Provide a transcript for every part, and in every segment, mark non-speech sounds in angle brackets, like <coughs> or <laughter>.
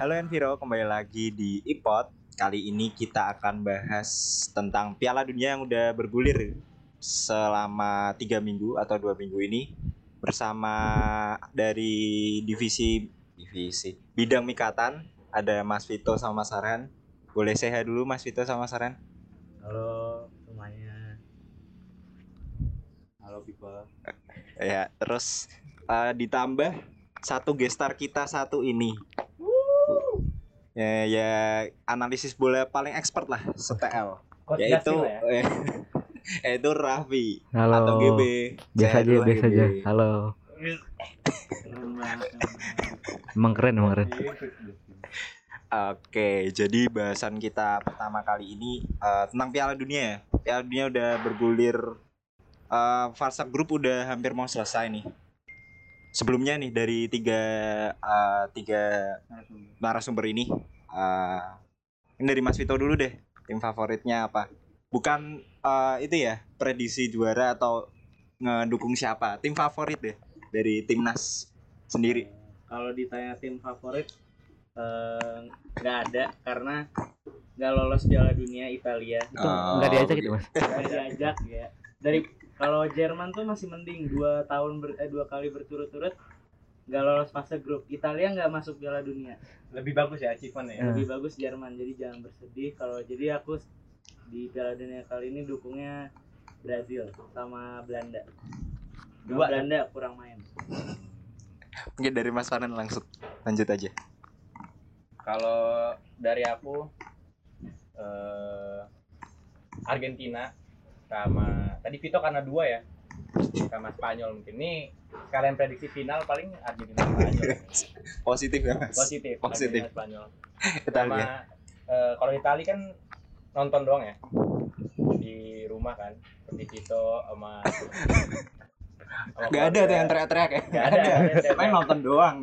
Halo Enviro, kembali lagi di iPod. Kali ini kita akan bahas tentang Piala Dunia yang udah bergulir selama tiga minggu atau dua minggu ini bersama dari divisi divisi bidang mikatan ada Mas Vito sama Mas Saran. Boleh sehat dulu Mas Vito sama Saran? Halo semuanya. Halo people. Ya, terus eh, ditambah satu gestar kita satu ini. Ya, ya analisis bola paling expert lah, setel. Coach Yaitu lah ya. <laughs> yaitu Raffi Halo. atau GB. biasa aja, biasa aja. Halo. Emang keren, emang keren. Oke, jadi bahasan kita pertama kali ini eh, tentang Piala Dunia ya. Piala Dunia udah bergulir eh fase grup udah hampir mau selesai nih. Sebelumnya nih dari tiga eh, tiga narasumber ini eh ini dari Mas Vito dulu deh. Tim favoritnya apa? Bukan eh, itu ya, prediksi juara atau ngedukung siapa. Tim favorit deh dari timnas sendiri. Kalau ditanya tim favorit eh, nggak ada karena nggak lolos Piala Dunia Italia. Itu Oh, enggak diajak gitu, Mas. Nggak diajak ya. Dari kalau Jerman tuh masih mending dua tahun ber, eh, dua kali berturut-turut nggak lolos fase grup. Italia nggak masuk Piala Dunia. lebih bagus ya achievement ya. Lebih bagus Jerman. Jadi jangan bersedih. Kalau jadi aku di Piala Dunia kali ini dukungnya Brazil sama Belanda. Dua Dua, Belanda kurang main. Mungkin dari Mas Farhan langsung lanjut aja. Kalau dari aku eh Argentina sama tadi Vito karena dua ya sama Spanyol mungkin ini kalian prediksi final paling Argentina Spanyol <laughs> Positif ya Mas. positif Positif. Argentina Spanyol <laughs> Italia. sama eh, kalau Itali kan nonton doang ya di rumah kan seperti Vito sama Gak ada tuh yang teriak-teriak ya. Nggak ada. Main nonton doang.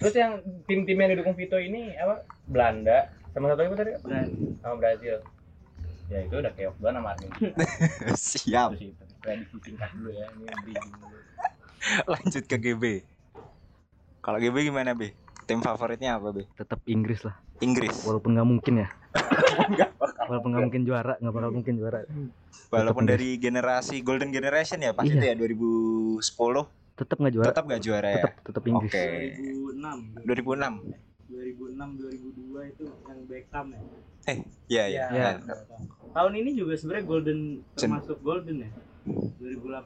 Terus yang tim-tim yang didukung Vito ini apa? Belanda sama satu lagi apa tadi? Brazil. Sama Brazil. Ya itu udah keok banget sama Argentina. <laughs> Siap. Prediksi singkat dulu ya, ini bridging dulu. <laughs> Lanjut ke GB. Kalau GB gimana, B? Tim favoritnya apa, B? Tetap Inggris lah. Inggris. Walaupun nggak mungkin ya. <laughs> Walaupun nggak mungkin juara, nggak bakal mungkin juara. Walaupun dari generasi Golden Generation ya pas Iya. itu ya 2010 Tetap nggak juara. tetap gak juara ya. Tetap tetap Inggris. Oke. 2006 2006. 2006 2002 itu yang Beckham ya Iya, iya. Iya. Nah, tahun ini juga sebenarnya golden termasuk golden ya 2018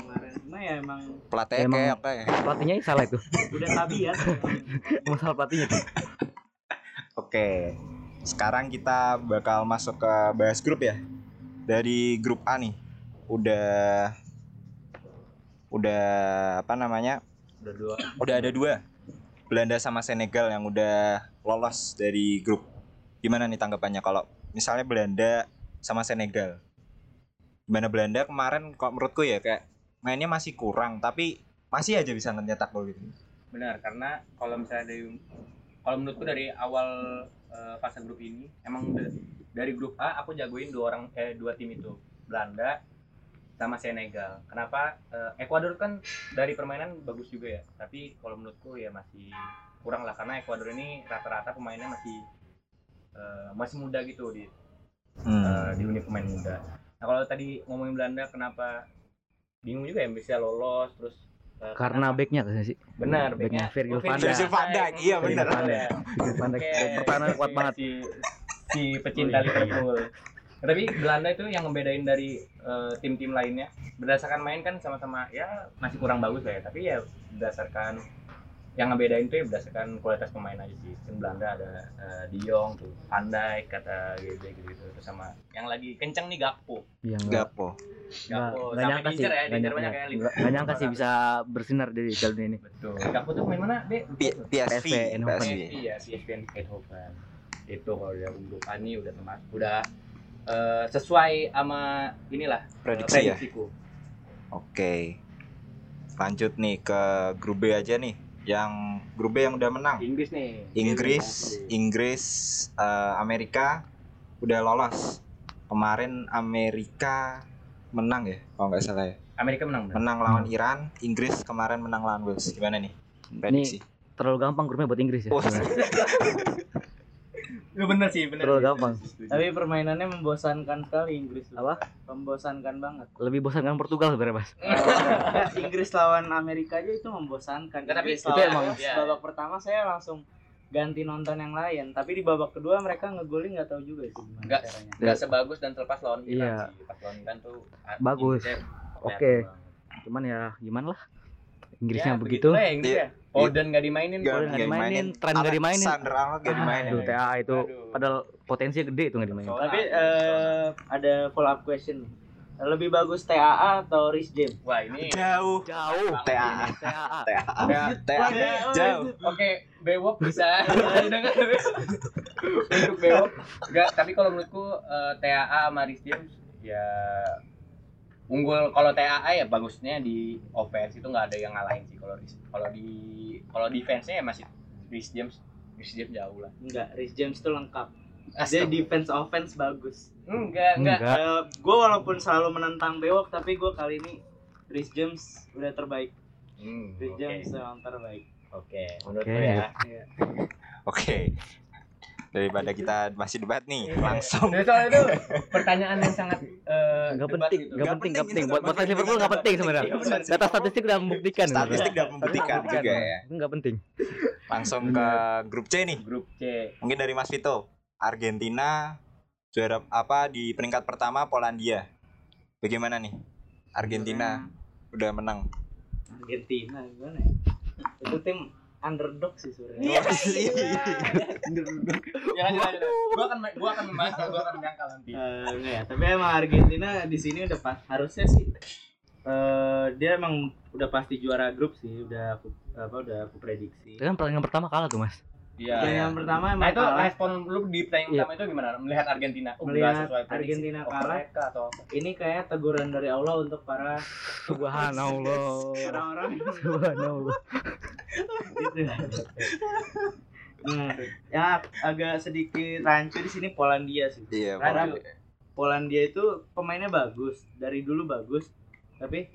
kemarin cuma ya emang Pelatihnya Emang- kayak apa ya? Pelatihnya salah itu. udah tabiat <laughs> Masalah pelatihnya tuh. <laughs> Oke. Sekarang kita bakal masuk ke bahas grup ya. Dari grup A nih. Udah udah apa namanya? Udah dua. Udah ada dua. Belanda sama Senegal yang udah lolos dari grup. Gimana nih tanggapannya kalau misalnya Belanda sama Senegal? Gimana Belanda kemarin kok menurutku ya kayak mainnya masih kurang tapi masih aja bisa nyetak gol gitu. Benar, karena kalau misalnya dari kalau menurutku dari awal eh, fase grup ini emang dari grup A aku jagoin dua orang eh dua tim itu Belanda sama Senegal. Kenapa? Eh, Ekuador kan dari permainan bagus juga ya, tapi kalau menurutku ya masih kurang lah karena Ekuador ini rata-rata pemainnya masih eh, masih muda gitu di Hmm. eh, di unit pemain muda. Nah kalau tadi ngomongin Belanda kenapa bingung juga ya bisa lolos terus eh, Karena backnya kan sih. benar backnya Virgil Oh, van Dijk. Virgil van Dijk, iya, Virgil benar. van Dijk. Van Dijk. Pertahanan kuat si- banget. si, si pecinta Liverpool Nah, tapi Belanda itu yang ngebedain dari eh, tim-tim lainnya berdasarkan main kan sama-sama ya masih kurang bagus lah ya tapi ya berdasarkan yang ngebedain tuh ya berdasarkan kualitas pemain aja sih kan Belanda ada eh, De Jong tuh Van Dijk kata gitu gitu, gitu. terus sama yang lagi kenceng nih Gakpo nggak Gakpo nggak sampai nyangka sih. ya nggak diincer nyangka- banyak ya nggak nggak nyangka sih bisa bersinar di jalan ini. betul Gakpo tuh main mana deh P- PSV. PSV, Eindhoven. PSV. Ya Eindhoven itu kalau udah untuk Ani udah teman udah eh, sesuai sama inilah eh, Prediksi ya. prediksiku Oke. Lanjut nih ke grup B aja nih. Yang grup B yang udah menang. Inggris nih Inggris, Inggris, eh, Amerika udah lolos. Kemarin Amerika menang ya, kalau nggak salah ya. Amerika menang benar. Menang lawan Iran, Inggris kemarin menang lawan Wales. Gimana nih? Prediksi. terlalu gampang grupnya buat Inggris ya. Oh. <laughs> Ya bener sih, bener. Terlalu sih. gampang. Tapi permainannya membosankan sekali Inggris. tuh. Apa? Membosankan banget. Lebih bosan kan Portugal sebenarnya, Mas. Ya, <laughs> Inggris lawan Amerika aja itu membosankan. Nggak, tapi itu emang- iya. babak pertama saya langsung ganti nonton yang lain. Tapi di babak kedua mereka ngegolin nggak tahu juga itu gimana Nggak. caranya. Gak sebagus dan terlepas lawan Iran Iya. sih. Pas lawan Iran tuh ah, Bagus. Oke. banget. Cuman ya gimana lah. Inggrisnya Ya, begitu. ya Inggris Iya. ya. Foden gak dimainin. Foden nggak nggak dimainin, Trent nggak dimainin. Alexander Arnold nggak dimainin Aduh, TA itu Aduh. padahal potensinya gede itu nggak dimainin. Soalnya- Tapi eh, ada follow up question nih. Lebih bagus TAA atau Rhys James? Wah ini jauh Jauh. TA TAA. TA Ya. TA jauh Oke, bewok bisa dengar <laughs> untuk bewok. Enggak, tapi kalau menurutku eh, TAA sama Rhys James ya unggul kalau TAA ya bagusnya di offense itu nggak ada yang ngalahin sih kalau kalau di kalau defense-nya ya masih Rhys James Rhys James jauh lah. Enggak, Rhys James tuh lengkap. Dia Astaga. defense offense bagus. enggak, enggak. Enggak. gue walaupun selalu menentang Bewok, tapi gue kali ini Rhys James udah terbaik. Hmm, Rhys Oke, James emang terbaik. oke. Menurut Oke. gue ya. <laughs> oke daripada kita masih debat nih langsung Jadi soalnya itu pertanyaan yang sangat eh, Nggak debat penting, nggak penting, nggak penting. Buat buat. Liverpool nggak penting sebenarnya. Iya, benar. Data statistik udah membuktikan. statistik udah membuktikan juga ya nggak penting. langsung ke grup C nih Grup C. mungkin dari Mas Vito Argentina juara apa di peringkat pertama Polandia bagaimana nih Argentina udah menang Argentina gimana ya? Itu tim underdog sih sebenarnya. Ya lanjut. Gua akan gua akan membahas, gua akan menyangkal nanti. Eh, enggak ya, tapi emang Argentina di sini udah pas harusnya sih eh dia emang udah pasti juara grup sih, udah aku apa udah aku prediksi. Itu kan pertandingan pertama kalah tuh, Mas. Iya. Yang pertama Nah emang itu kalah. respon lu di pertandingan Iya. pertama itu gimana? Melihat Argentina, Melihat sesuai. Argentina Oh, kalah. mereka atau apa? Ini kayak teguran dari Allah untuk para Subhanallah. <laughs> orang-orang Subhanallah. gitu. Nah, yang agak sedikit rancu di sini Polandia sih. iya Karena Polandia. Polandia itu pemainnya bagus, dari dulu bagus, tapi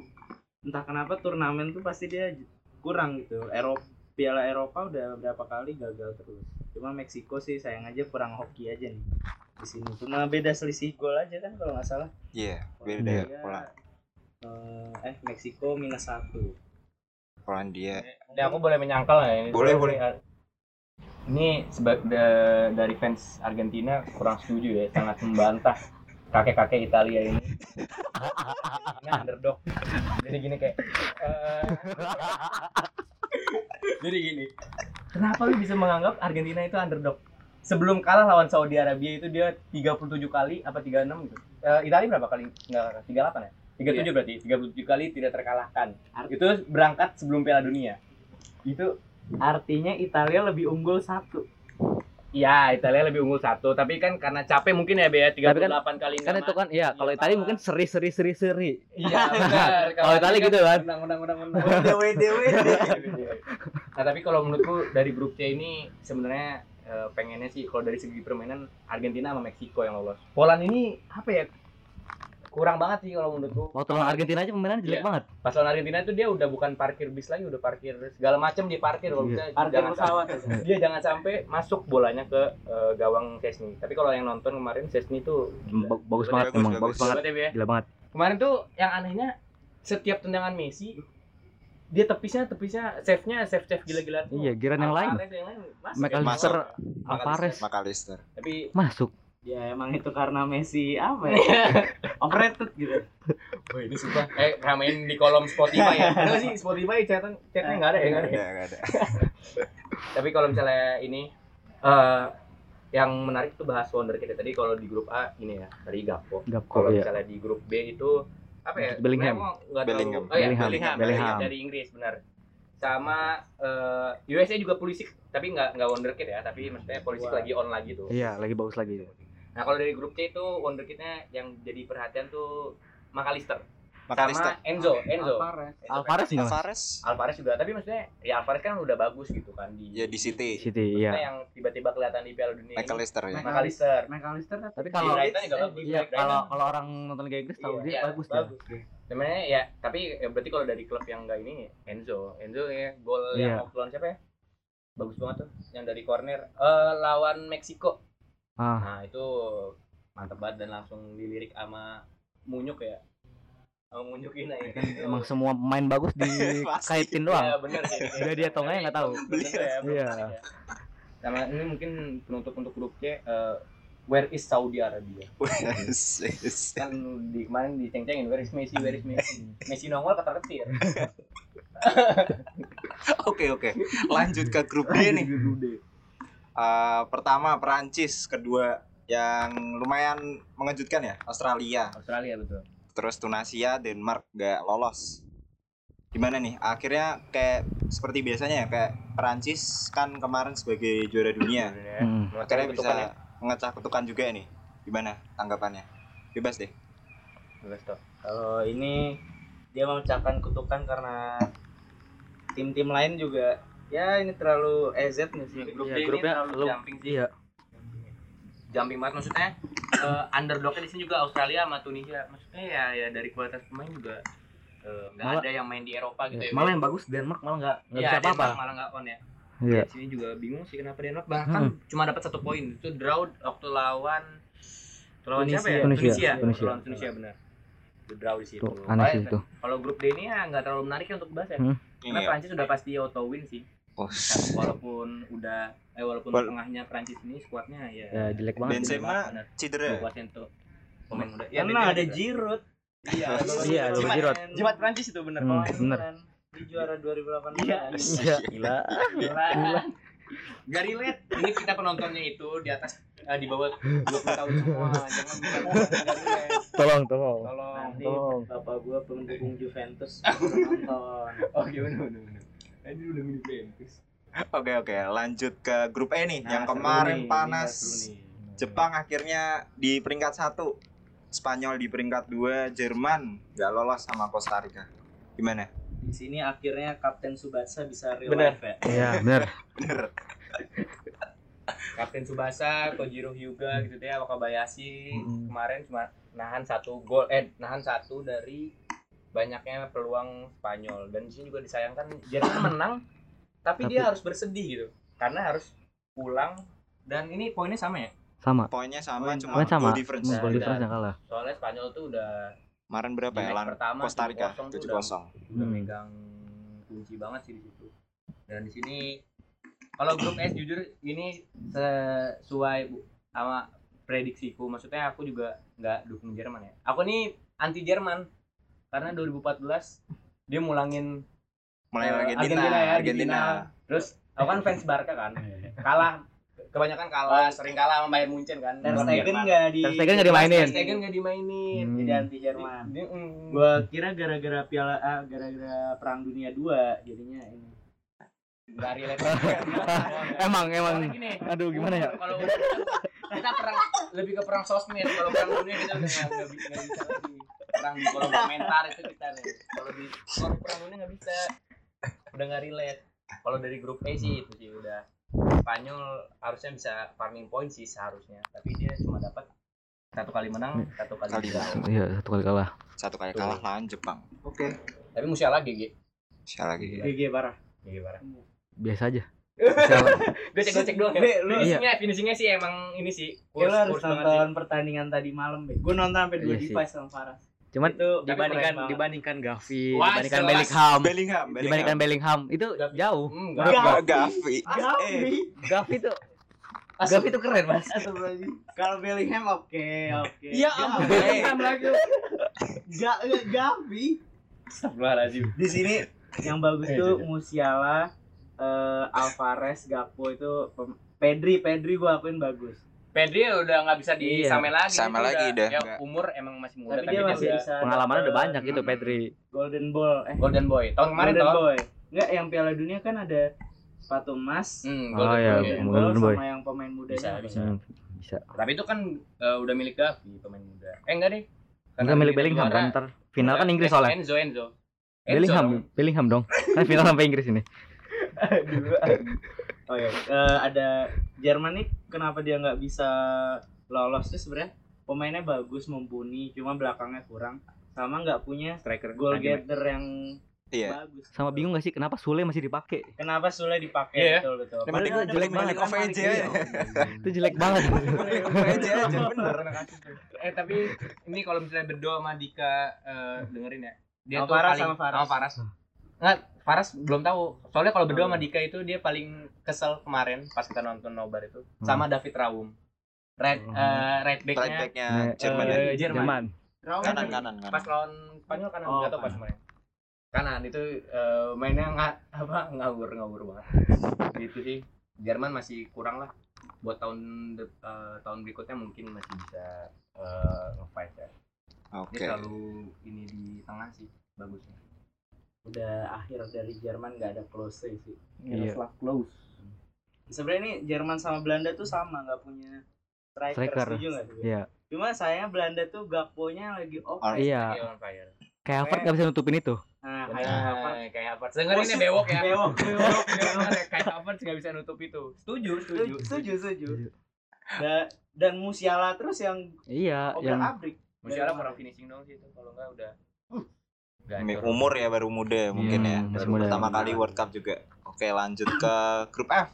entah kenapa turnamen tuh pasti dia kurang gitu. Eropa Piala Eropa udah berapa kali gagal terus. Cuma Meksiko sih sayang aja kurang hoki aja nih di sini. Cuma beda selisih gol aja kan kalau nggak salah. iya beda Polandia, Pola eh, eh Meksiko minus satu. Polandia Ini aku boleh menyangkal nggak ini? Boleh, boleh. ini- Ini seba- da- dari fans Argentina kurang setuju ya, sangat membantah kakek-kakek Italia ini. <laughs> ini underdog. Jadi gini kayak eh, Jadi gini. Kenapa lu bisa menganggap Argentina itu underdog? Sebelum kalah lawan Saudi Arabia itu dia 37 kali apa 36 gitu. Eh, Italia berapa kali? Enggak, 38 ya? 37 berarti. 37 kali tidak terkalahkan. Art- Itu berangkat sebelum Piala Dunia. Itu Artinya Italia lebih unggul satu. Iya, Italia lebih unggul satu, tapi kan karena capek mungkin ya Bea 38 kali Kan itu kan iya, kalau Iya, Italia mungkin seri seri seri seri. Iya, benar. <laughs> Kalau Italia gitu kan. Undang undang undang undang. Dewe dewe. <laughs> Nah, tapi kalau menurutku dari grup C ini sebenarnya eh, pengennya sih kalau dari segi permainan Argentina sama Meksiko yang lolos. Poland ini apa ya? Kurang banget sih kalau menurutku. Waktu lawan Argentina aja pemainnya jelek Iya. banget. Pas lawan Argentina itu dia udah bukan parkir bis lagi, udah parkir segala macam dia parkir kalau Iya. bisa Parkir jangan pesawat. sampai- <laughs> dia jangan sampai masuk bolanya ke eh, gawang Chesney. Tapi kalau yang nonton kemarin Chesney tuh Ba- Bagus Bagus, banget emang, bagus. bagus banget. Ya? Gila banget. Kemarin tuh yang anehnya setiap tendangan Messi dia tepisnya tepisnya save-nya save save gila-gilaan. tuh. Iya, giran yang lain. Yang lain masuk. McAllister. Alvarez Makalister Tapi masuk. Ya emang itu karena Messi apa ya? <laughs> Overrated gitu. Wah ini sumpah eh ramein di kolom Spotify ya. Ada nggak sih Spotify chatan chatnya nggak ada ya nggak ada. ada nggak ada <laughs> Tapi kalau misalnya ini eh yang menarik tuh bahas wonderkid ya. tadi kalau di grup A ini ya dari Gakpo. Gapko Kalau ya. misalnya di grup B itu apa ya? Bellingham. Bellingham. terlalu- Oh iya, Bellingham. Bellingham. Bellingham. Dari Inggris benar. Sama eh, USA juga Pulisic, tapi nggak nggak wonderkid ya, tapi maksudnya Pulisic Wah. lagi on lagi tuh. Iya, lagi bagus lagi. Nah kalau dari grup C itu wonderkidnya yang jadi perhatian tuh McAllister Makalister sama Enzo, Enzo. Alvarez. Alvarez? Mas? Alvarez Alvarez juga, tapi maksudnya ya Alvarez kan udah bagus gitu kan di ya di City City, Maksudnya iya. yang tiba-tiba kelihatan di Piala Dunia ini. Makalister ya McAllister. McAllister Tapi Di kalau Brighton juga bagus. iya, kalau kalau orang nonton Liga Inggris tahu Iya, dia iya, bagus dia. bagus. Namanya ya, tapi ya berarti kalau dari klub yang enggak ini Enzo, Enzo ya gol Iya. yang waktu lawan siapa ya? bagus banget tuh yang dari corner eh lawan Meksiko Ah, nah itu mantep banget dan langsung dilirik sama Munyuk ya sama Munyukin aja kan emang semua pemain bagus <laughs> dikaitin doang. ya bener sih Udah dia atau enggak ya nggak tahu. Ya, Iya. tentu ya. sama ini mungkin penutup untuk grup C eh, Where is Saudi Arabia kan di kemarin diceng-cengin Where is Messi Where is Messi Messi nongol kata ketir <laughs> Oke oke. Lanjut ke grup D nih. Eh, pertama Perancis, kedua yang lumayan mengejutkan ya Australia, Australia betul terus Tunisia, Denmark gak lolos. Gimana nih? Akhirnya kayak seperti biasanya ya kayak Perancis kan kemarin sebagai juara dunia, Hmm. akhirnya bisa mengecah kutukan juga nih. Gimana tanggapannya? Bebas deh. Bagus tuh. Kalau ini dia memecahkan kutukan karena tim-tim lain juga ya ini terlalu EZ nih sih. grup Iya, ini grupnya terlalu lu- jumping sih Iya. Jumping banget maksudnya eh, underdognya di sini juga Australia sama Tunisia maksudnya ya ya dari kualitas pemain juga eh, nggak Malah- ada yang main di Eropa gitu ya Malah yang bagus Denmark malah nggak nggak Iya, bisa apa-apa. Malah nggak on ya Iya. di sini juga bingung sih kenapa Denmark bahkan cuma dapat satu poin itu draw waktu lawan lawan siapa ya Tunisia. Tunisia Tunisia. lawan Tunisia benar Itu draw di situ Tuh, aneh sih itu. kalau grup D ini ya nggak terlalu menarik ya untuk bahas ya Hmm. karena Iya. Prancis sudah pasti auto win sih Oh, walaupun udah eh walaupun Wal- tengahnya Prancis ini skuadnya ya Ya jelek banget. Benzema cedera. Pemain muda. Karena Benzema ada. Giroud. Iya, <laughs> Iya, ada Giroud. Jimat Prancis itu bener. Hmm, bener. Di juara 2018. Iya. Iya, gila. Gila. Gak relate. Ini kita penontonnya itu di atas eh, di bawah 20 tahun semua. Jangan bilang <laughs> gak relate. Tolong, tolong. Tolong. Nanti Tolong. bapak gua pendukung Juventus <laughs> nonton. Oh, gimana bener. Ini udah mini Juventus. Oke oke, lanjut ke grup E nih yang Nah, seru kemarin nih, panas. nih. Jepang akhirnya di peringkat satu, Spanyol di peringkat dua, Jerman nggak lolos sama Costa Rica. Gimana? Di sini akhirnya Kapten Subatsa bisa real Bener. life ya. Iya, benar. <laughs> Bener. Kapten Subasa, Kojiro Hyuga gitu deh, Wakabayashi Mm-mm. kemarin cuma nahan satu gol, eh nahan satu dari banyaknya peluang Spanyol dan di sini juga disayangkan Jerman menang, tapi, Tapi- dia harus bersedih gitu karena harus pulang dan ini poinnya sama ya, Sama. Poinnya sama, Poin cuma Poin sama. goal difference. Goal Nah, difference yang kalah. soalnya Spanyol tuh udah Kemarin berapa ya? pertama Costa Rica 7-0 tuh 7-0. udah Hmm. megang kunci banget sih di situ. Dan di sini kalau grup S jujur ini sesuai bu- sama prediksiku. Maksudnya aku juga nggak dukung Jerman ya. Aku nih anti Jerman karena 2014 dia mulangin Mulai eh, Argentina, Argentina ya, di Argentina. final. Terus aku kan fans Barca kan. <laughs> Kalah kebanyakan kalah, sering kalah sama Bayern Munchen kan. Ter Stegen Jerman. nggak di Ter Stegen nggak dimainin. Ter Stegen nggak dimainin. Hmm. jadi anti Jerman. Mm. Gua kira gara-gara piala A, gara-gara perang dunia 2 jadinya ini. nggak relate <laughs> Emang, emang. Gini, Aduh, gimana ya? kalau kita perang lebih ke perang sosmed kalau perang dunia kita nggak bisa lagi perang di kolom komentar itu kita nih kalau di kalau perang dunia nggak bisa udah nggak relate kalau dari grup A sih itu sih udah Spanyol harusnya bisa farming point sih seharusnya tapi dia cuma dapat satu kali menang satu kali Kali kalah Iya, satu kali kalah. Satu kali Tuh. kalah lawan Jepang. Oke. tapi Musiala GG Sekali lagi. GG parah. GG parah Biasa aja. <laughs> gue cek gue cek doang ya Be, lu- finishingnya finishingnya sih emang ini sih Ya, lu harus kurs sih. nonton pertandingan tadi malam, Be. Gua nonton sampai dua Iya device sama Faras. Cuman Itu dibandingkan dibandingkan Gavi, Wah, dibandingkan jelas. Bellingham, Bellingham, dibandingkan Bellingham itu Gavi. jauh. Gak, nggak- gak, Gavi. Eh, Gavi. Gavi tuh Gavi tuh keren, Mas. Kalau Bellingham oke, oke. Iya, Gavi. ampun, Bellingham lagi. Ga- ga- Gavi. Astagfirullahaladzim. Di sini yang bagus Eh, tuh. Musiala, eh, Alvarez, Gakpo itu Pedri, Pedri gua akuin bagus. Pedri udah nggak bisa disamain lagi. Sama lagi udah, Ya, umur emang masih muda Tapi dia masih udah bisa Pengalamannya udah banyak gitu Pedri. Golden Ball. Eh, Golden Boy. Tahun kemarin Golden toh. Boy. Enggak, yang Piala Dunia kan ada sepatu emas. Hmm, Oh, Golden iya, Boy. Golden Golden Ball Boy. sama yang pemain mudanya. Bisa, bisa. Hmm, bisa. Tapi itu kan eh, udah milik Gavi pemain muda. Eh enggak deh. Enggak milik Bellingham kan ntar final kan Inggris soalnya. Enzo Enzo. Bellingham. Bellingham dong. Kan final sampai Inggris ini. <laughs> Oh ya, eh, ada Jerman nih kenapa dia nggak bisa lolos tuh sebenarnya? Pemainnya bagus mumpuni cuma belakangnya kurang. Sama nggak punya Striker goal getter yang Iya. bagus. Sama bingung gak sih kenapa Sule masih dipakai? kenapa Sule dipakai? Iya. betul betul. Yang penting jelek banget, OVJ aja. Itu jelek banget. <laughs> OVJ aja bener. eh tapi ini kalau misalnya berdua sama Dika eh, dengerin ya. Dia tuh Faras paling sama Faras. sama Faras. Nggak Faras belum tahu. Soalnya kalau berdua sama Dika itu dia paling kesel kemarin pas kita nonton nobar itu sama David Raum red Hmm. eh, right Right backnya backnya Nah, Jerman eh, Jerman. Jerman. Raum Kanan kan- kanan kanan. pas lawan Spanyol kanan Oh, tahu pas kemarin. Kanan itu eh, mainnya nggak apa ngawur ngawur banget. Gitu sih. Jerman masih kurang lah. Buat tahun de- eh, tahun berikutnya mungkin masih bisa eh, nge-fight ya. Oke. dia selalu ini di tengah sih bagusnya. Udah akhir dari Jerman nggak ada close sih. Iya. close sebenarnya ini Jerman sama Belanda tuh sama nggak punya striker, Striker. setuju nggak sih Iya. cuma sayangnya Belanda tuh Gakpo-nya lagi off Ah, Iya. Kayak Harvard gak bisa nutupin itu. nah kayak apa kayak Havertz. Dengerin bewok ya. <laughs> Bewok, bewok, <laughs> Bewok ya, kayak Havertz nggak bisa nutup itu. Setuju, setuju. setuju setuju Da- dan Musiala terus yang Iya, obrak yang abrik Musiala kurang finishing dong sih itu. Kalau nggak udah. Gacor. Umur ya baru muda mungkin Iya, ya. Baru muda. Pertama kali World Cup juga. Oke, lanjut ke grup F.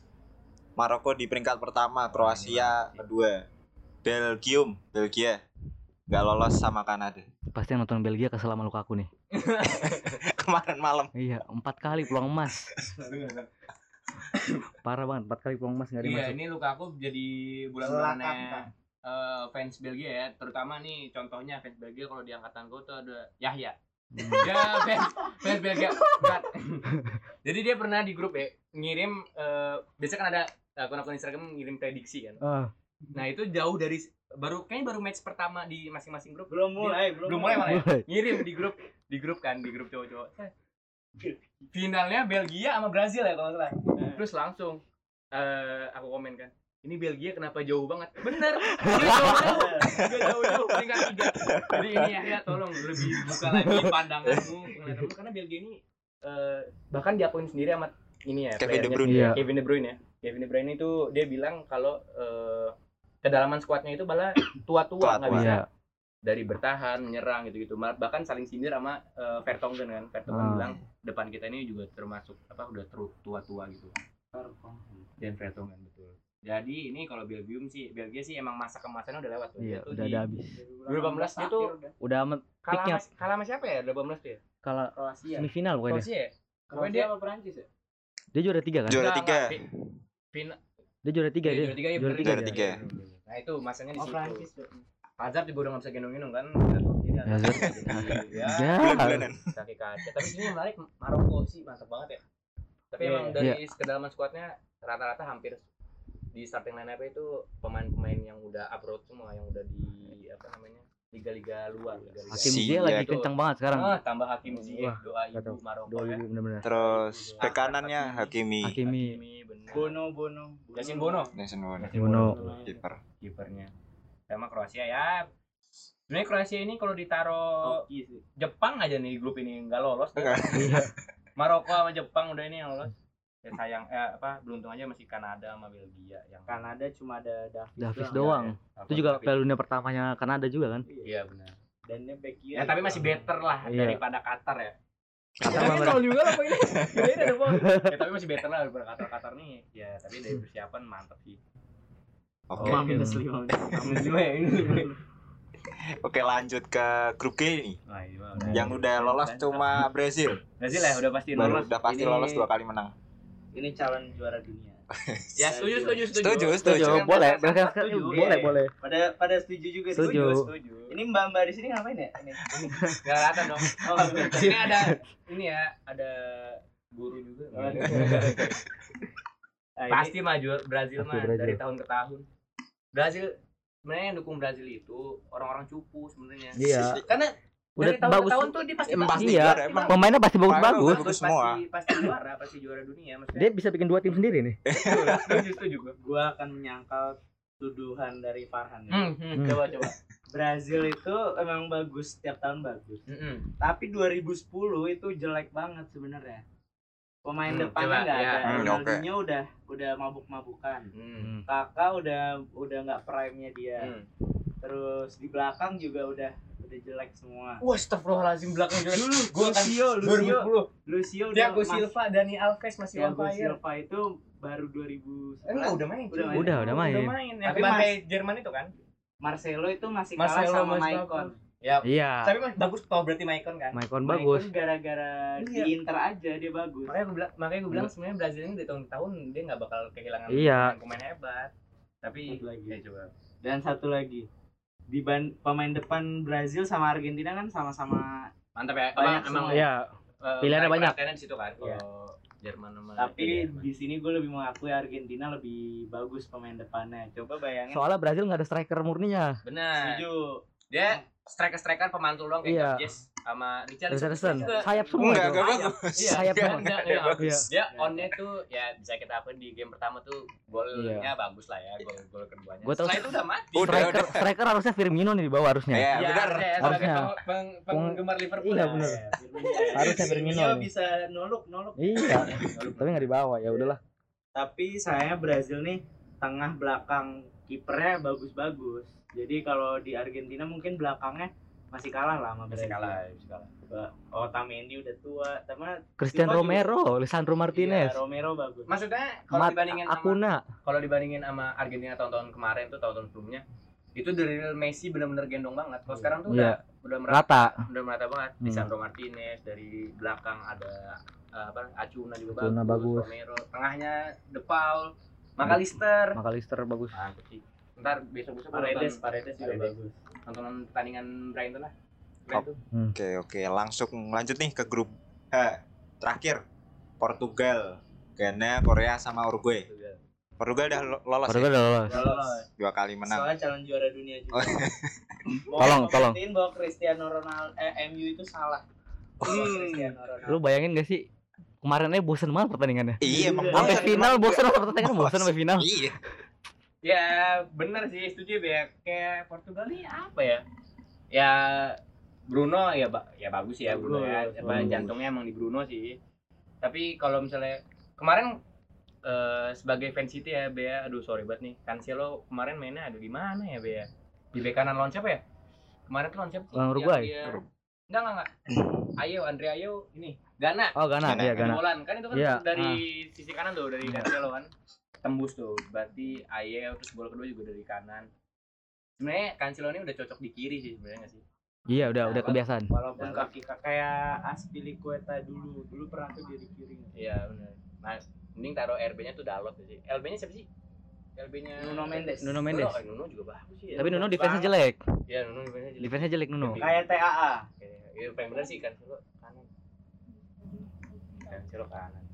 Maroko di peringkat pertama, Kroasia kedua. Belgium, Belgia nggak lolos sama Kanada. pasti yang nonton Belgia kesel sama Lukaku nih. <laughs> Kemarin malam. Iya, empat kali peluang emas. Parah banget, empat kali peluang emas nggak Iya, dimasuk. ini Lukaku jadi bulan-bulannya eh, fans Belgia ya. Terutama nih contohnya fans Belgia kalau di angkatan gue tuh ada Yahya. Hmm. Ya fans, fans Belgia. Jadi dia pernah di grup ya ngirim eh biasanya kan ada akun-akun Instagram ngirim prediksi kan. Ah, Nah itu jauh dari baru kayaknya baru match pertama di masing-masing grup. belum mulai belum, Belum mulai malah ya? mulai. Ngirim di grup di grup kan di grup cowok-cowok. Finalnya Belgia sama Brazil ya kalau nggak salah. Terus langsung eh aku komen kan. Ini Belgia kenapa jauh banget? Bener. <laughs> Dia jauh-jauh. Dia jauh-jauh peringkat tiga. Jadi ini ya, ya tolong lebih buka lagi pandanganmu penglihatanmu karena Belgia ini eh, bahkan diakuin sendiri sama ini ya Kevin De Bruyne. Iya. Kevin De Bruyne ya. Kevin De Bruyne itu dia bilang kalau eh, kedalaman skuadnya itu malah <coughs> tua-tua nggak Tua-tua. bisa Iya. dari bertahan menyerang gitu-gitu bahkan saling sindir sama eh, Vertonghen kan Vertonghen Ah. bilang depan kita ini juga termasuk apa udah tua-tua gitu dan Vertonghen betul jadi ini kalau Belgium sih Belgia sih emang masa kemasannya udah lewat tuh. Iya, Dia tuh udah di- habis. 2018 dia tuh Udah kalah sama, kalah sama siapa ya 2018 tuh ya kalah Kroasia semifinal pokoknya. Kroasia ya Kroasia apa Prancis ya Dia juara tiga kan? Juara tiga. enggak. Final Dia juara tiga iya, dia. juara tiga ya Juara bener. tiga. Juara tiga. nah itu masanya di oh situ Prancis Hazard juga udah nggak bisa gendong-gendong kan sendiri Hazard. Ya Ya. Kaki kaca tapi ini yang menarik Maroko sih mantap banget ya tapi Iya, emang iya. dari kedalaman skuadnya rata-rata hampir di starting line up itu pemain-pemain yang udah abroad semua yang udah di apa namanya liga-liga luar liga-liga Hakim Si Ziyech lagi Itu. kencang banget sekarang. ah, tambah Hakim Ziyech doa ibu. Maroko ya ribu bener-bener. Terus bek kanannya Hakimi, Hakimi. bener Bono Bono Yasin Bono Nelson Bono, Yasin Bono. kiper. kipernya sama Kroasia ya sebenarnya Kroasia ini kalau ditaro Jepang aja nih di grup ini nggak lolos. Iya. Maroko sama Jepang udah ini yang lolos ya sayang eh, apa beruntung aja masih Kanada sama Belgia yang Kanada cuma ada Davis, Davis doang. doang. Apa- Itu juga Piala Dunia pertamanya Kanada juga kan? iya benar dan dia back kiri ya tapi masih better lah Iya. daripada Qatar ya Qatar Ya, ini juga lah Kirain ada <laughs> ya tapi masih better lah daripada Qatar Qatar nih ya tapi dari persiapan mantap sih Oke. Oh, minus lima minus lima ya ini Oke, lanjut ke grup G nih. Wah, ini mah Yang udah lolos cuma Brazil. Brazil ya udah pasti Baru lolos udah pasti Ini- lolos dua kali menang. Ini calon juara dunia <laughs> ya setuju setuju setuju Setuju, Setuju, setuju. boleh. Setuju. Setuju, Setuju. boleh, Iya. boleh. pada pada setuju juga. Setuju. setuju ini mbak mbak di sini ngapain ya ini <laughs> nggak kelihatan dong oh, di sini ada ini ya ada guru juga Oh. Nah, ini- pasti maju Brazil mah Brazil. dari tahun ke tahun Brazil sebenarnya yang dukung Brazil itu orang-orang cupu sebenarnya Iya. karena Udah dari tahun bagus. ke tahun tuh dia pasti Emang pasti Iya. juara emang. Pemainnya pasti bagus-bagus. Bagus pasti, semua. pasti juara pasti juara dunia maksudnya Dia bisa bikin dua tim sendiri nih. <laughs> Setuju setuju <laughs> gua akan menyangkal tuduhan dari Farhan ya. hmm, coba coba Brazil itu emang bagus setiap tahun bagus Hmm, hmm. tapi 2010 itu jelek banget sebenarnya pemain Hmm, depannya nggak ya. ada Hmm, Ronaldinho udah udah mabuk-mabukan Hmm. kakak udah udah nggak prime nya dia Hmm. Terus di belakang juga udah udah jelek semua. Wah, astagfirullahalazim belakang jelek. Dulu Gua kan Lucio, Lucio, 2010. Lucio udah Thiago Silva, Dani Alves masih on Thiago fire. Silva itu baru 2011. Enggak, udah main. Udah main. Udah, udah main. Udah main. Yang Tapi dipakai Mas- Jerman itu kan? Marcelo itu masih Marcelo kalah sama masih Maicon. Ya, Iya. tapi mas bagus tau berarti Maicon kan? Maicon Maicon bagus. gara-gara Iya. di Inter aja dia bagus. Makanya gue bilang, makanya gue bilang sebenarnya Brazil ini dari tahun ke tahun dia nggak bakal kehilangan Iya. pemain hebat. Tapi Satu lagi. ya coba. Dan satu lagi di ban- pemain depan Brazil sama Argentina kan sama-sama Mantap ya. Banyak Emang, emang semua. Iya. eh, pilihannya banyak. di situ kan. Iya. Kalau Jerman sama tapi Jerman. di sini gue lebih mengakui Argentina lebih bagus pemain depannya. Coba bayangin. Soalnya Brazil nggak ada striker murninya. benar. Setuju. Dia striker-striker pemantul doang kayak Iya. Georges sama Richarlison. Richarlison. juga. Sayap semua Enggak, enggak Sayap. bagus. Iya, Sayap enggak, semua. enggak, Enggak enggak. Iya. Dia onnya tuh ya bisa kita akuin di game pertama tuh golnya Iya. bagus lah ya, gol gol keduanya. Gua tahu- Setelah itu udah mati. Udah, striker, udah. striker harusnya Firmino nih di bawah harusnya. Iya, Ya, benar. ya, Harusnya. sebagai peng- peng- penggemar Liverpool. Iya, ya. benar. Harusnya Firmino bisa nolok nolok. Iya. Tapi nggak di bawah ya udahlah. Tapi saya Brazil nih tengah belakang kipernya bagus-bagus. Jadi kalau di Argentina mungkin belakangnya masih kalah lah sama Masih Brazil. kalah, masih kalah. Otamendi udah tua, sama Christian Silva juga- Romero, Lisandro Martinez, Iya, Romero bagus. Maksudnya kalau Mat dibandingin sama Acuna. kalau dibandingin sama Argentina tahun-tahun kemarin tuh tahun-tahun sebelumnya itu dari Messi benar-benar gendong banget. Kalau sekarang tuh udah Iya, udah merata, rata. udah merata banget. Hmm. Lisandro Martinez dari belakang ada eh, apa Acuna juga Acuna bagus. Romero, tengahnya De Paul, McAllister. Makalister bagus. Mantap sih. Ntar besok-besok gua Paredes, nonton, Paredes juga Paredes. bagus. nonton pertandingan Brighton lah. Oke, oke. Langsung lanjut nih ke grup H. Terakhir Portugal, Ghana, Korea sama Uruguay. Portugal udah lo- lolos Portugal ya? udah lolos. Lolos. dua kali menang. Soalnya calon juara dunia juga. Oh. <laughs> Tolong, tolong. bahwa Cristiano Ronaldo eh MU itu salah. Cristiano Ronaldo. Lu bayangin gak sih? Kemarin aja bosen banget pertandingannya. Iya, emang. Sampai final bosen pertandingan bosen sampai final. Iya. Ya bener sih setuju ya kayak Portugal nih apa ya? Ya Bruno ya ba- ya bagus ya Bruno ya. Bagus, Apa, bagus. jantungnya emang di Bruno sih. Tapi kalau misalnya kemarin eh, sebagai fans City ya Bea, aduh sorry banget nih. Cancelo kemarin mainnya ada di mana ya Bea? Di bek kanan lawan siapa ya? Kemarin tuh lawan siapa? Lawan Uruguay. dia- Enggak enggak enggak. Ayo Andre Ayo ini Gana. Oh, Gana, Ghana, iya Gana. Gana. Bolan kan itu kan Iya, dari sisi kanan tuh dari Iya. Cancelo kan tembus tuh berarti Ayew terus gol kedua juga dari kanan sebenarnya Cancelo ini udah cocok di kiri sih sebenarnya nggak sih Iya, udah udah Nah, kebiasaan. Walaupun kaki kayak Aspilicueta dulu, dulu pernah tuh jadi kiri. iya benar nah mending taruh RB nya tuh Dalot sih LB nya siapa sih LB nya Nuno Mendes. Nuno Mendes. Nuno, eh, Nuno juga bagus sih ya. Tapi Nuno defense-nya jelek. Iya Nuno defense-nya jelek Defense-nya jelek Nuno. Kayak TAA. Iya, paling bener sih Cancelo kanan Cancelo kanan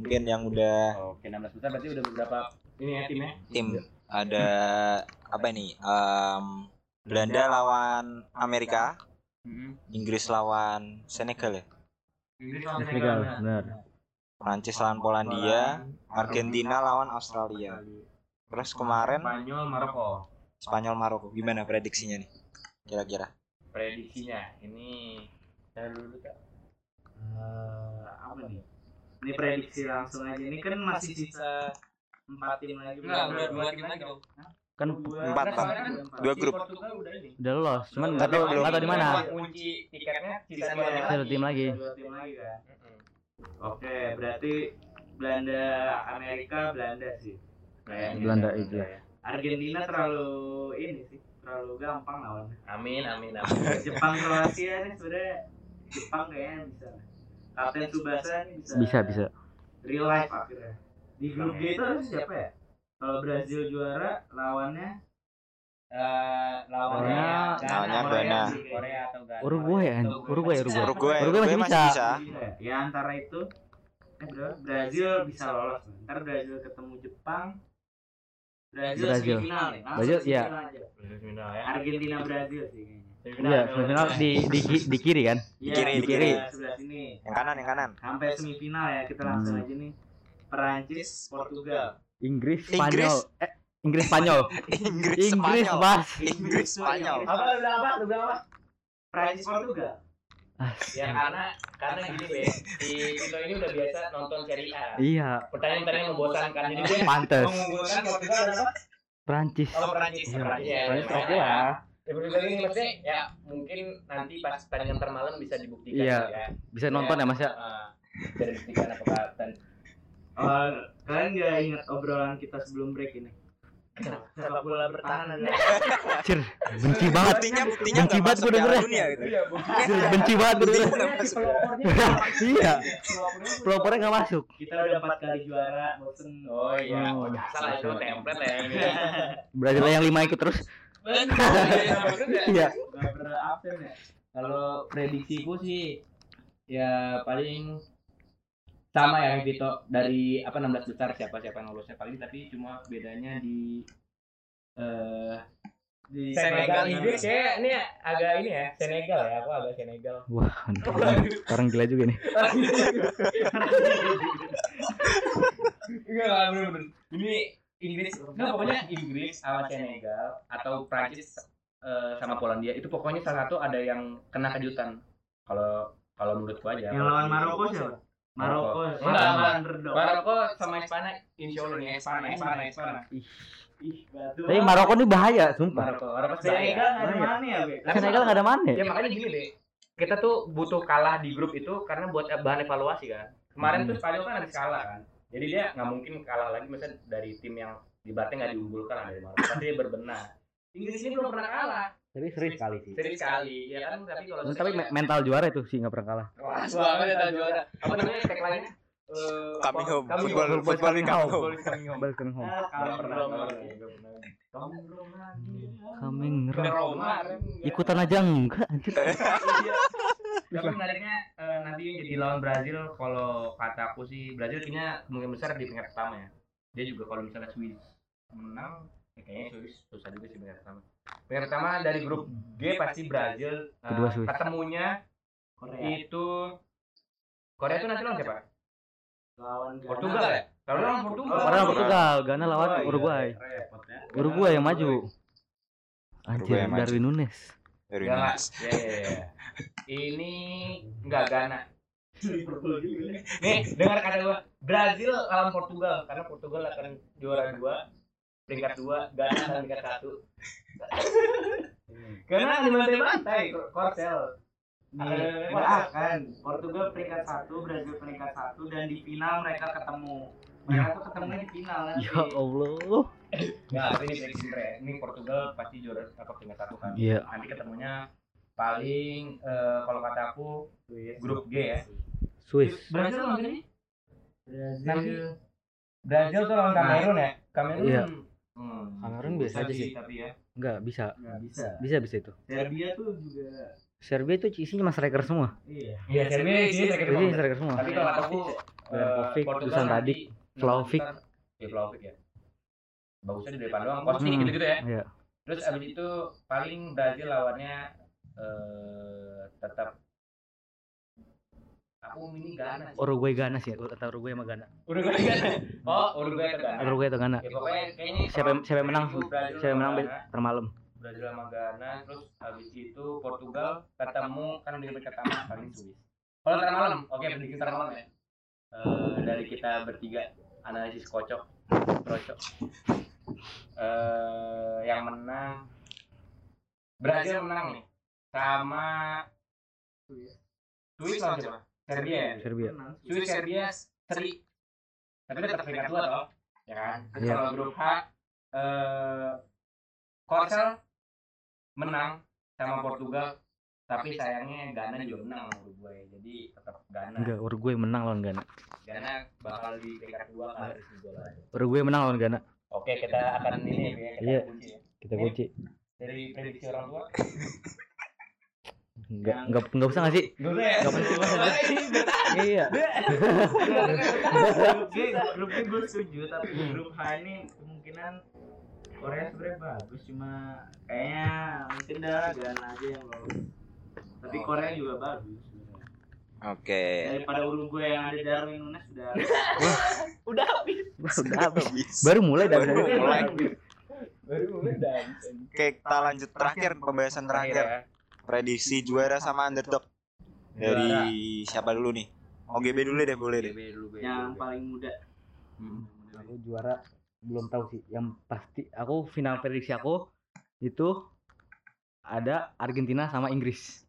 Mungkin yang udah oke 16 besar berarti udah beberapa ini ya timnya tim ada apa ini? Em, Belanda lawan Amerika, Mm-hmm. Inggris lawan Senegal ya. Inggris lawan Senegal, benar. Prancis lawan Polandia, Argentina lawan Australia. Terus kemarin Spanyol Maroko Spanyol Maroko. Gimana prediksinya nih? Kira-kira. prediksinya ini dari dulu kak Eh, apa nih? Ini prediksi langsung aja. Ini kan masih sisa empat tim lagi. Enggak, udah dua tim lagi dong. Kan Empat, Kan kan Dua grup. Udah ini. udah lolos, cuman nggak tahu nggak tahu di mana. Kunci tiketnya sisa dua tim lagi. tim lagi. Dua tim lagi kan. Oke, berarti Belanda Amerika Belanda sih. Kayaknya. Belanda itu. Argentina terlalu ini sih, terlalu gampang lawannya. Amin amin amin. Jepang Kroasia nih sebenarnya Jepang kayaknya bisa. Kapten Tsubasa nih bisa. Bisa bisa. Real life akhirnya. Di grup G itu harus siapa ya? Kalau Brazil juara lawannya Eh, lawannya Lawannya- Lawannya Korea Ghana. Korea atau Ghana. Uruguay ya, Uruguay, Uruguay. Uruguay, Uruguay masih bisa. Bisa ya? Ya antara itu eh? Brazil bisa lolos. Ntar Brazil ketemu Jepang. Brazil, Brazil. semifinal nih. Langsung Brazil, iya. ya. Argentina Brazil sih Iya, semifinal di di di kiri kan. Iya, kiri, di di kiri. sebelah sini. Yang kanan, yang kanan. Sampai semifinal ya kita langsung Hmm. aja nih. Perancis, Portugal. Inggris, Inggris. Spanyol. Eh, Inggris Spanyol. Inggris, Inggris, Spanyol. Inggris, Spanyol. Apa lu bilang apa? Lu bilang apa? Perancis Portugal. Ya karena karena gini be, si Tito ini udah biasa nonton Serie A. Iya, Pertanyaan-pertanyaan membosankan jadi dia pantes. mengunggulkan Portugal apa? Prancis. Oh Perancis, Iya. Perancis ya. Prancis lumayan oke lah. Ya lagi maksudnya ya mungkin nanti pas pertandingan ntar malam bisa dibuktikan Iya. ya. Bisa nonton ya Mas ya? Ah, bisa dibuktikan apakah dan Oh, kalian nggak ingat obrolan kita sebelum break ini? Sepak bola bertahan ya. Cir, benci banget. Buktinya buktinya Benci nggak banget masuk gue dengernya. dunia gitu. Cir, benci banget gue dengernya. <laughs> Iya, pelopornya nggak masuk. Kita udah empat kali juara, bosen. Oh iya, Oh, oh, biasa lah itu template lah ya. Brazil yang lima ikut terus. Iya. Gak pernah absen ya. Kalau prediksiku sih ya paling sama ya Vito dari apa 16 besar siapa siapa yang lolosnya paling tapi cuma bedanya di eh di Senegal Inggris ya, ini agak ini ya, Senegal ya, aku agak Senegal. Wah, orang, orang gila juga nih. <laughs> Enggak lah, bener-bener. Ini Inggris, enggak pokoknya Inggris sama Senegal atau Prancis eh, sama Polandia itu pokoknya salah satu ada yang kena kejutan. Kalau kalau menurutku aja. yang lawan Maroko siapa? Maroko. Enggak, enggak. Maroko sama Espana, insya Allah nih Espana, Espana, Espana. Ih, batu. Tapi Maroko nih bahaya, sumpah. Maroko, Maroko Senegal nggak ada mana ya, Be? Senegal nggak ada mana Ya ya? makanya gini deh, kita tuh butuh kalah di grup itu karena buat bahan evaluasi kan. Kemarin tuh Spanyol kan habis kalah kan, jadi dia nggak mungkin kalah lagi misalnya dari tim yang di nggak diunggulkan lah dari Maroko. Pasti dia berbenah. Inggris ini belum pernah kalah, Tapi seri sekali sih. seri sekali, ya kan. Tapi kalau Tapi me- mental juara itu sih nggak pernah kalah. Wah, banget ya juara. Apa namanya tagline-nya? Eh, Coming home. Coming Football home. football coming home. Football coming home. Ke home. Ah, pernah. Coming home. Coming. Roma. Ikutan aja enggak <laughs> anjir. Tapi menariknya eh, nanti yang jadi lawan Brazil kalau kata aku sih Brazil kayaknya kemungkinan besar di peringkat pertama ya. Dia juga kalau misalnya Swiss menang ya kayaknya Swiss susah juga sih peringkat pertama. Peringkat pertama dari grup G pasti Brazil. Eh, Kedua Swiss. Ketemunya Korea. itu Korea itu nanti lawan siapa? Lawan Ghana. Portugal ya? Kalau lawan Portugal. Orang Portugal. Portugal, Ghana lawan Oh, iya, Uruguay. Repot ya. Uruguay yang maju. Anjir, yang maju. Darwin Nunes. Dari Ghana. Nunes. Ya, ya, ya. Ini enggak Ghana. Nih, dengar kata gua. Brazil lawan Portugal karena Portugal akan juara dua, peringkat dua, Ghana akan peringkat satu. Karena dibantai-bantai Korsel. Nih, nggak akan. Portugal peringkat satu, Brazil peringkat satu, dan di final mereka ketemu. Mereka tuh ketemunya di final nanti. Ya Allah. Enggak, ini prediksi mereka. Ini Portugal pasti juara apa peringkat satu kan. Iya. Nanti ketemunya paling eh, kalau kata aku grup G ya. Swiss. Brazil lawan ini? Brazil. Brazil tuh lawan Kamerun ya. Kamerun. Iya. Hmm. Kamerun biasa aja sih. Tapi ya. Enggak bisa. Nggak bisa. Bisa bisa itu. Serbia tuh juga. Serbia itu isinya mas striker semua. Iya. Iya, Serbia. Isinya striker semua. Tapi kalau aku eh, Portugal Dusan Tadic, Vlahovic. Iya, Vlahovic ya. Bagusnya di depan doang, Hmm. gitu-gitu ya. Iya. Terus abis itu paling Brazil lawannya eh tetap aku ini Ghana sih. Uruguay Ghana sih, atau Uruguay sama Ghana. Uruguay Ghana. Oh, Uruguay atau Ghana. Uruguay atau Ghana. Ya pokoknya kayaknya Siapa yang- siapa yang menang? Siapa yang menang termalam. Brazil sama Ghana terus habis itu Portugal ketemu kan di peringkat pertama paling Swiss. Kalau ntar malam, oke prediksi ntar malam ya. Eh, dari kita bertiga analisis kocok, krocok. Eh, yang menang Brazil menang nih sama Swiss lawan siapa? Serbia? Serbia. Swiss Serbia seri. Tapi tetap peringkat dua toh, ya kan? Terus Iya. kalau grup H eh Korsel menang sama Portugal, tapi sayangnya Ghana juga menang sama Uruguay. Jadi tetap Ghana. Enggak, Uruguay menang lawan Ghana. Ghana bakal di peringkat dua kan harus gol aja. Uruguay menang lawan Ghana. Oke, kita akan ini ya, kita Iya. kunci ya. Kita kunci. Dari prediksi orang tua. Enggak, enggak enggak usah nggak sih? Gak usah ya? Nggak penting banget. Iya. <laughs> grup gue setuju, tapi grup H ini kemungkinan Korea sebenarnya bagus, cuma kayaknya mungkin dah Ghana aja yang lolos. Tapi Korea juga bagus. sebenarnya. Oke. Daripada Uruguay yang ada Darwin Nunes sudah <laughs> Udah habis. Udah habis. Baru mulai dari Baru mulai. Baru mulai habis. Oke, kita lanjut terakhir pembahasan terakhir. ya. Prediksi juara sama underdog. Dari siapa dulu nih? OGB dulu deh, boleh deh. yang paling muda. Aku juara belum tahu sih. Yang pasti aku final prediksi aku itu ada Argentina sama Inggris.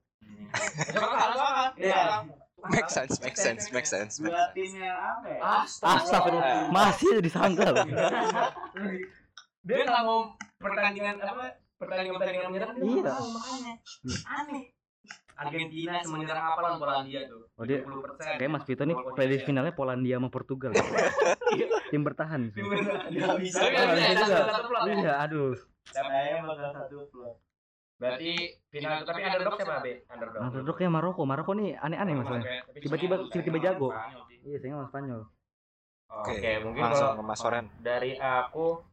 Iya. Make sense, make sense, make sense. make Dua sense. tim yang apa ya? Astagfirullah, masih disangka loh. <laughs> Dia nggak mau pertandingan apa? Pertandingan-pertandingan menyerang dia Iya. makanya. Aneh. Argentina semenyerang apa lawan Polandia tuh? Oh dia 20%. kayak Mas Vito nih prediksi finalnya Polandia sama Portugal. <laughs> Tim bertahan. Nggak bisa. Tapi nggak bisa, Iya, ya? Iya, aduh. Saya bakal satu plot. Berarti final itu tapi underdog siapa, Be? Underdog. Underdog kayak Maroko. Maroko nih aneh-aneh masalahnya. Tiba-tiba- tiba-tiba jago. Iya, saya sama Spanyol. Oke, mungkin langsung kalau ke Mas Soren. dari aku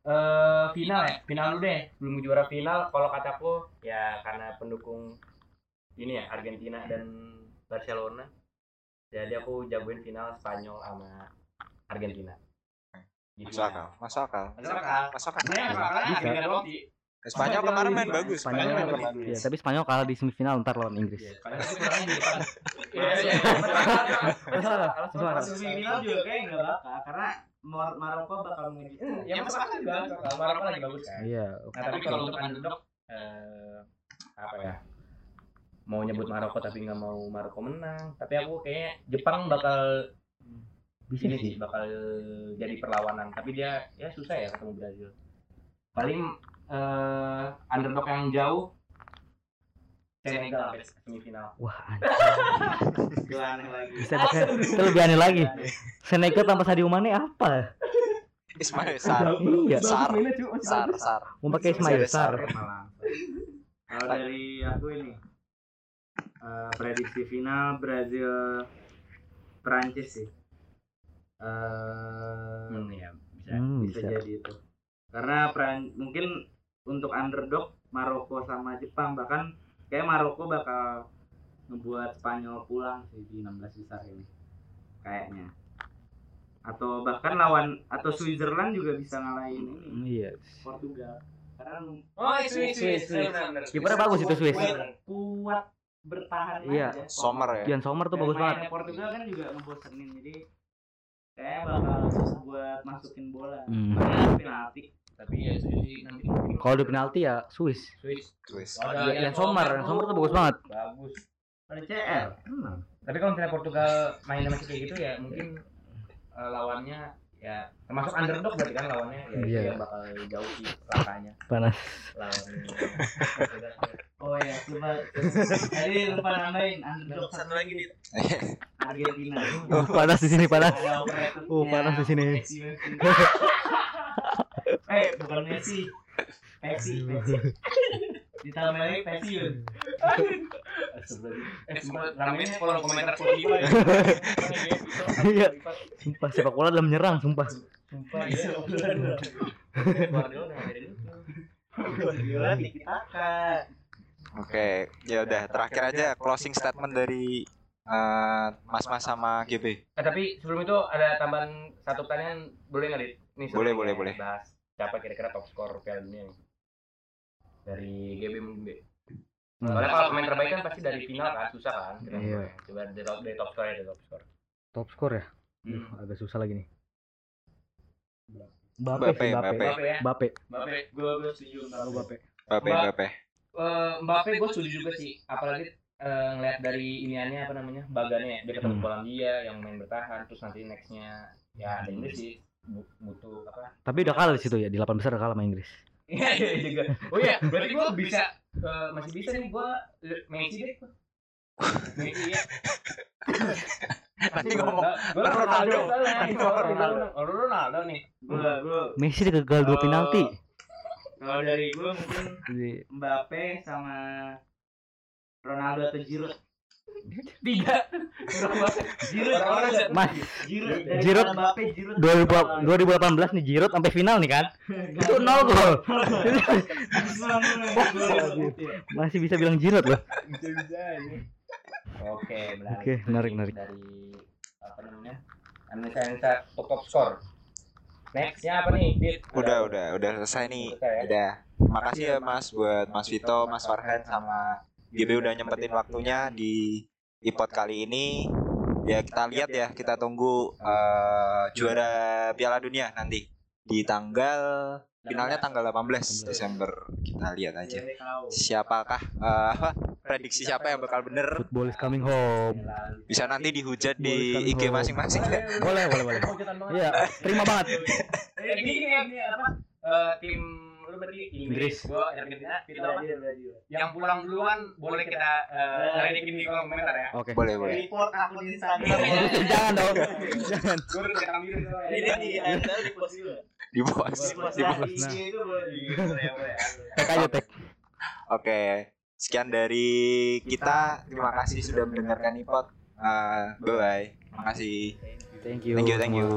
eh final ya, final dulu deh. Belum juara final kalau kataku ya karena pendukung ini ya Argentina dan Barcelona. Jadi aku jagoin final Spanyol sama Argentina. Gitu Masuk ya. akal, masuk akal. Masuk akal. Masuk akal. Doang sih. Spanyol kemarin main bagus. Spanyol Spanyol main main bagus. Iya, tapi Spanyol kalah di semifinal ntar lawan Inggris. Iya, Spanyol sih kurangnya di depan. Iya, iya. Masuk akal, masuk akal. Masuk final juga kayak nggak bakal karena Mar- Maroko bakal menjadi Ya masuk akal juga. Kalau Maroko lagi bagus kan. Iya, Nah, tapi kalau untuk underdog eh, apa ya? Mau nyebut Maroko tapi nggak mau Maroko menang. Tapi aku kayaknya Jepang bakal bisa ini sih. bakal jadi perlawanan. Tapi dia ya susah ya ketemu Brazil. Paling eh, underdog yang jauh Senegal sampai semifinal. Wah, <laughs> aneh lagi. bisa itu lebih aneh lagi. Senegal tanpa Sadio Mane apa? Ismail <laughs> Sar. Iya, Sar. Sar, Sar. mau pakai Ismail Sar. Kalau dari aku ini eh, prediksi final Brazil Perancis sih. Eh, Hmm, ya bisa. Hmm, bisa bisa. jadi itu. Karena Peran mungkin untuk underdog Maroko sama Jepang bahkan kayak Maroko bakal ngebuat Spanyol pulang sih di 16 besar ini. Kayaknya. Atau bahkan lawan atau Switzerland juga bisa ngalahin ini Hmm, Iya. Portugal. Karena Oh, Swiss, Swiss, Swiss. benar. Kipernya bagus itu Swiss. kuat, kuat bertahan Iya. aja. Sommer ya. Kian Sommer tuh Dan bagus banget. Portugal kan juga ngebosenin jadi kayak bakal susah buat masukin bola. Hmm. Makanya penalti. Tapi ya Swiss nanti Kalau di penalti ya Swiss. Swiss. Swiss. Oh, Kian Sommer, Kian Sommer tuh bagus banget. Bagus. Ada CL. Hmm. Tapi kalau misalnya Portugal main masih kayak gitu ya mungkin eh, lawannya ya termasuk underdog berarti kan lawannya ya Iya. dia bakal jauh sih langkahnya Panas. lawannya. <laughs> Oh ya, coba. Tadi lupa nambahin underdog satu lagi nih. Argentina. Oh, panas di sini panas. Oh, panas di sini. <laughs> Eh, bukan Messi. Messi, Messi. <laughs> Ditambah lagi pensiun. eh sempat ramenya kalau komentar ya. <laughs> Iya. Sumpah sepak bola dalam menyerang, sumpah. Sumpah ya. <laughs> Guardiola tiki taka. Oke, ya udah terakhir aja closing statement dari eh, Mas-mas sama GB. Eh, tapi sebelum itu ada tambahan satu pertanyaan boleh nggak dit? Nih, Boleh, boleh, boleh. Bahas siapa kira-kira top skor Piala Dunia nih? Dari GB mungkin B. Hmm. Soalnya kalau pemain terbaik kan pasti dari final kan susah kan. Iya. mulai. Coba dari top, dari top skor ya dari top skor. Top skor ya? Hmm. Agak susah lagi nih. Mbappe. Mbappe ya. Mbappe. Mbappe. Gue gue setuju. Bape, Bape. Eh, Mbappe gue setuju juga sih. Apalagi eh, ngeliat dari iniannya apa namanya baganya ya. dia ketemu Hmm. Polandia yang main bertahan terus nanti nextnya ya ada Inggris sih Bu- butuh apa Tapi udah kalah di situ ya, di 8 besar udah kalah sama Inggris. Iya iya juga. Oh iya, <laughs> berarti gua bisa eh, masih bisa nih gua eh, Messi deh. Messi ya. Nanti ngomong Gua Kan Ronaldo. Kan Oh, Ronaldo. Ronaldo nih. Gue gue Messi gagal dua penalti. kalau dari gue mungkin Jadi, Mbappe sama Ronaldo atau Giroud. Tiga. Giroud kalau ada- Mas, Giroud Giroud Mbappe Giroud 2000 2018 nih Giroud sampai final nih kan. Itu nol gol. Masih bisa bilang Giroud loh. Oke, menarik. Oke, menarik, menarik. Dari apa namanya? Analisa top top skor. Nextnya apa nih? Dit? udah udah udah selesai nih. Selesai ya? Udah. Makasih ya Mas buat Mas Vito, Mas Farhan sama GB udah nyempetin waktunya di iPod kali ini. Ya kita lihat ya, kita tunggu eh, juara Piala Dunia nanti di tanggal finalnya tanggal 18 Desember. Kita lihat aja. Iya. Siapakah eh, apa prediksi siapa yang bakal bener Football is coming home. bisa nanti dihujat di IG masing-masing. Boleh, boleh, boleh. <laughs> Iya, terima banget. <laughs> Ini ini ini apa? Eh, tim lu berarti Inggris. Inggris, gua Argentina, Vito apa? Brazil, Brazil. Yang pulang duluan boleh kita eh redekin di kolom komentar ya. Oke. Boleh, boleh. Report akun Instagram. <laughs> Jangan dong. Gue udah rekam diri soalnya. Ini di ada di post juga. Di bos. Di post Di di. IG itu boleh. Tek aja tek. Oke. Sekian dari kita. Terima kasih sudah mendengarkan iPod. Eh, bye bye. Makasih. Thank you. Thank you, thank you.